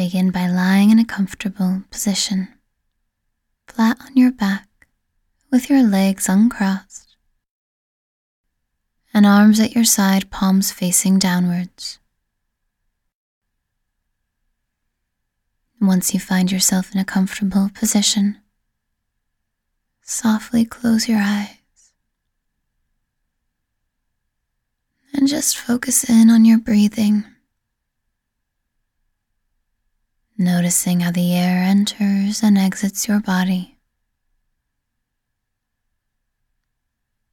Begin by lying in a comfortable position, flat on your back with your legs uncrossed and arms at your side, palms facing downwards. Once you find yourself in a comfortable position, softly close your eyes and just focus in on your breathing. Noticing how the air enters and exits your body.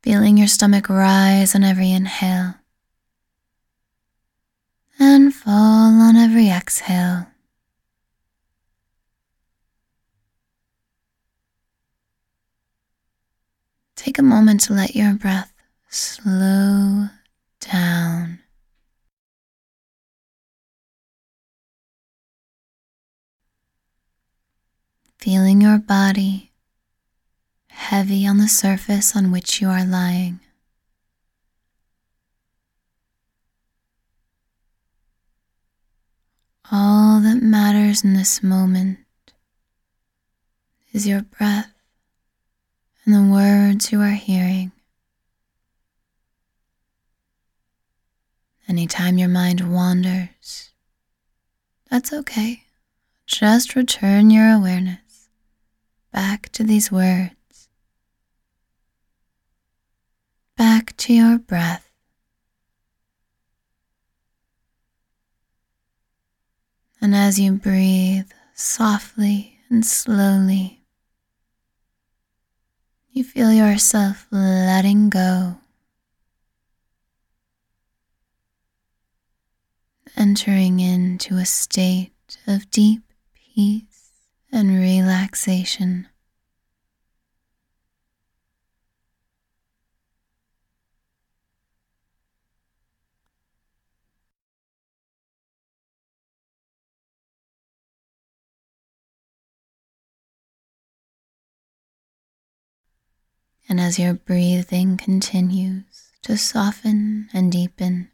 Feeling your stomach rise on every inhale and fall on every exhale. Take a moment to let your breath slow Feeling your body heavy on the surface on which you are lying. All that matters in this moment is your breath and the words you are hearing. Anytime your mind wanders, that's okay. Just return your awareness back to these words, back to your breath. And as you breathe softly and slowly, you feel yourself letting go. Entering into a state of deep peace and relaxation. And as your breathing continues to soften and deepen,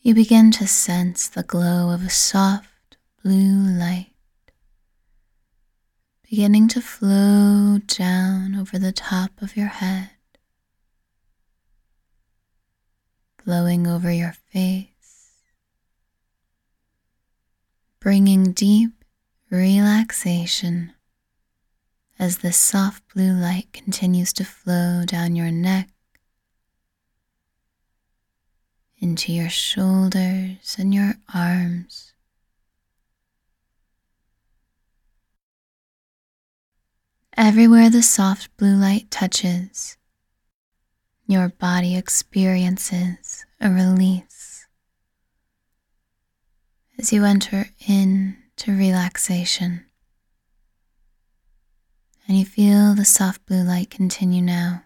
you begin to sense the glow of a soft blue light beginning to flow down over the top of your head, flowing over your face, bringing deep relaxation as the soft blue light continues to flow down your neck into your shoulders and your arms. Everywhere the soft blue light touches, your body experiences a release as you enter into relaxation. And you feel the soft blue light continue now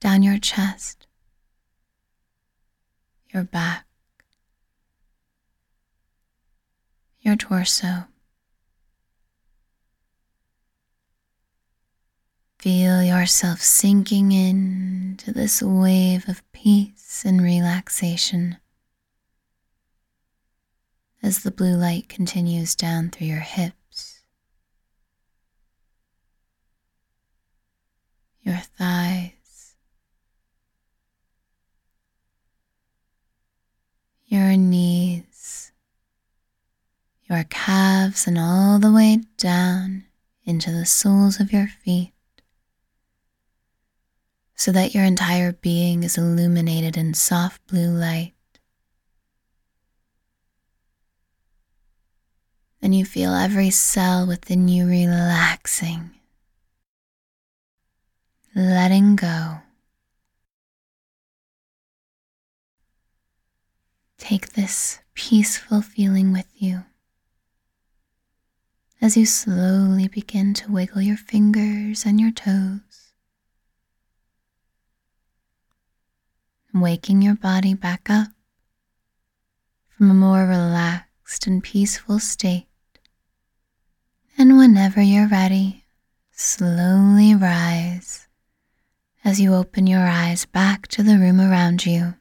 down your chest your back, your torso. Feel yourself sinking into this wave of peace and relaxation. As the blue light continues down through your hips, your thighs your knees, your calves, and all the way down into the soles of your feet, so that your entire being is illuminated in soft blue light. And you feel every cell within you relaxing, letting go. Take this peaceful feeling with you as you slowly begin to wiggle your fingers and your toes, waking your body back up from a more relaxed and peaceful state. And whenever you're ready, slowly rise as you open your eyes back to the room around you.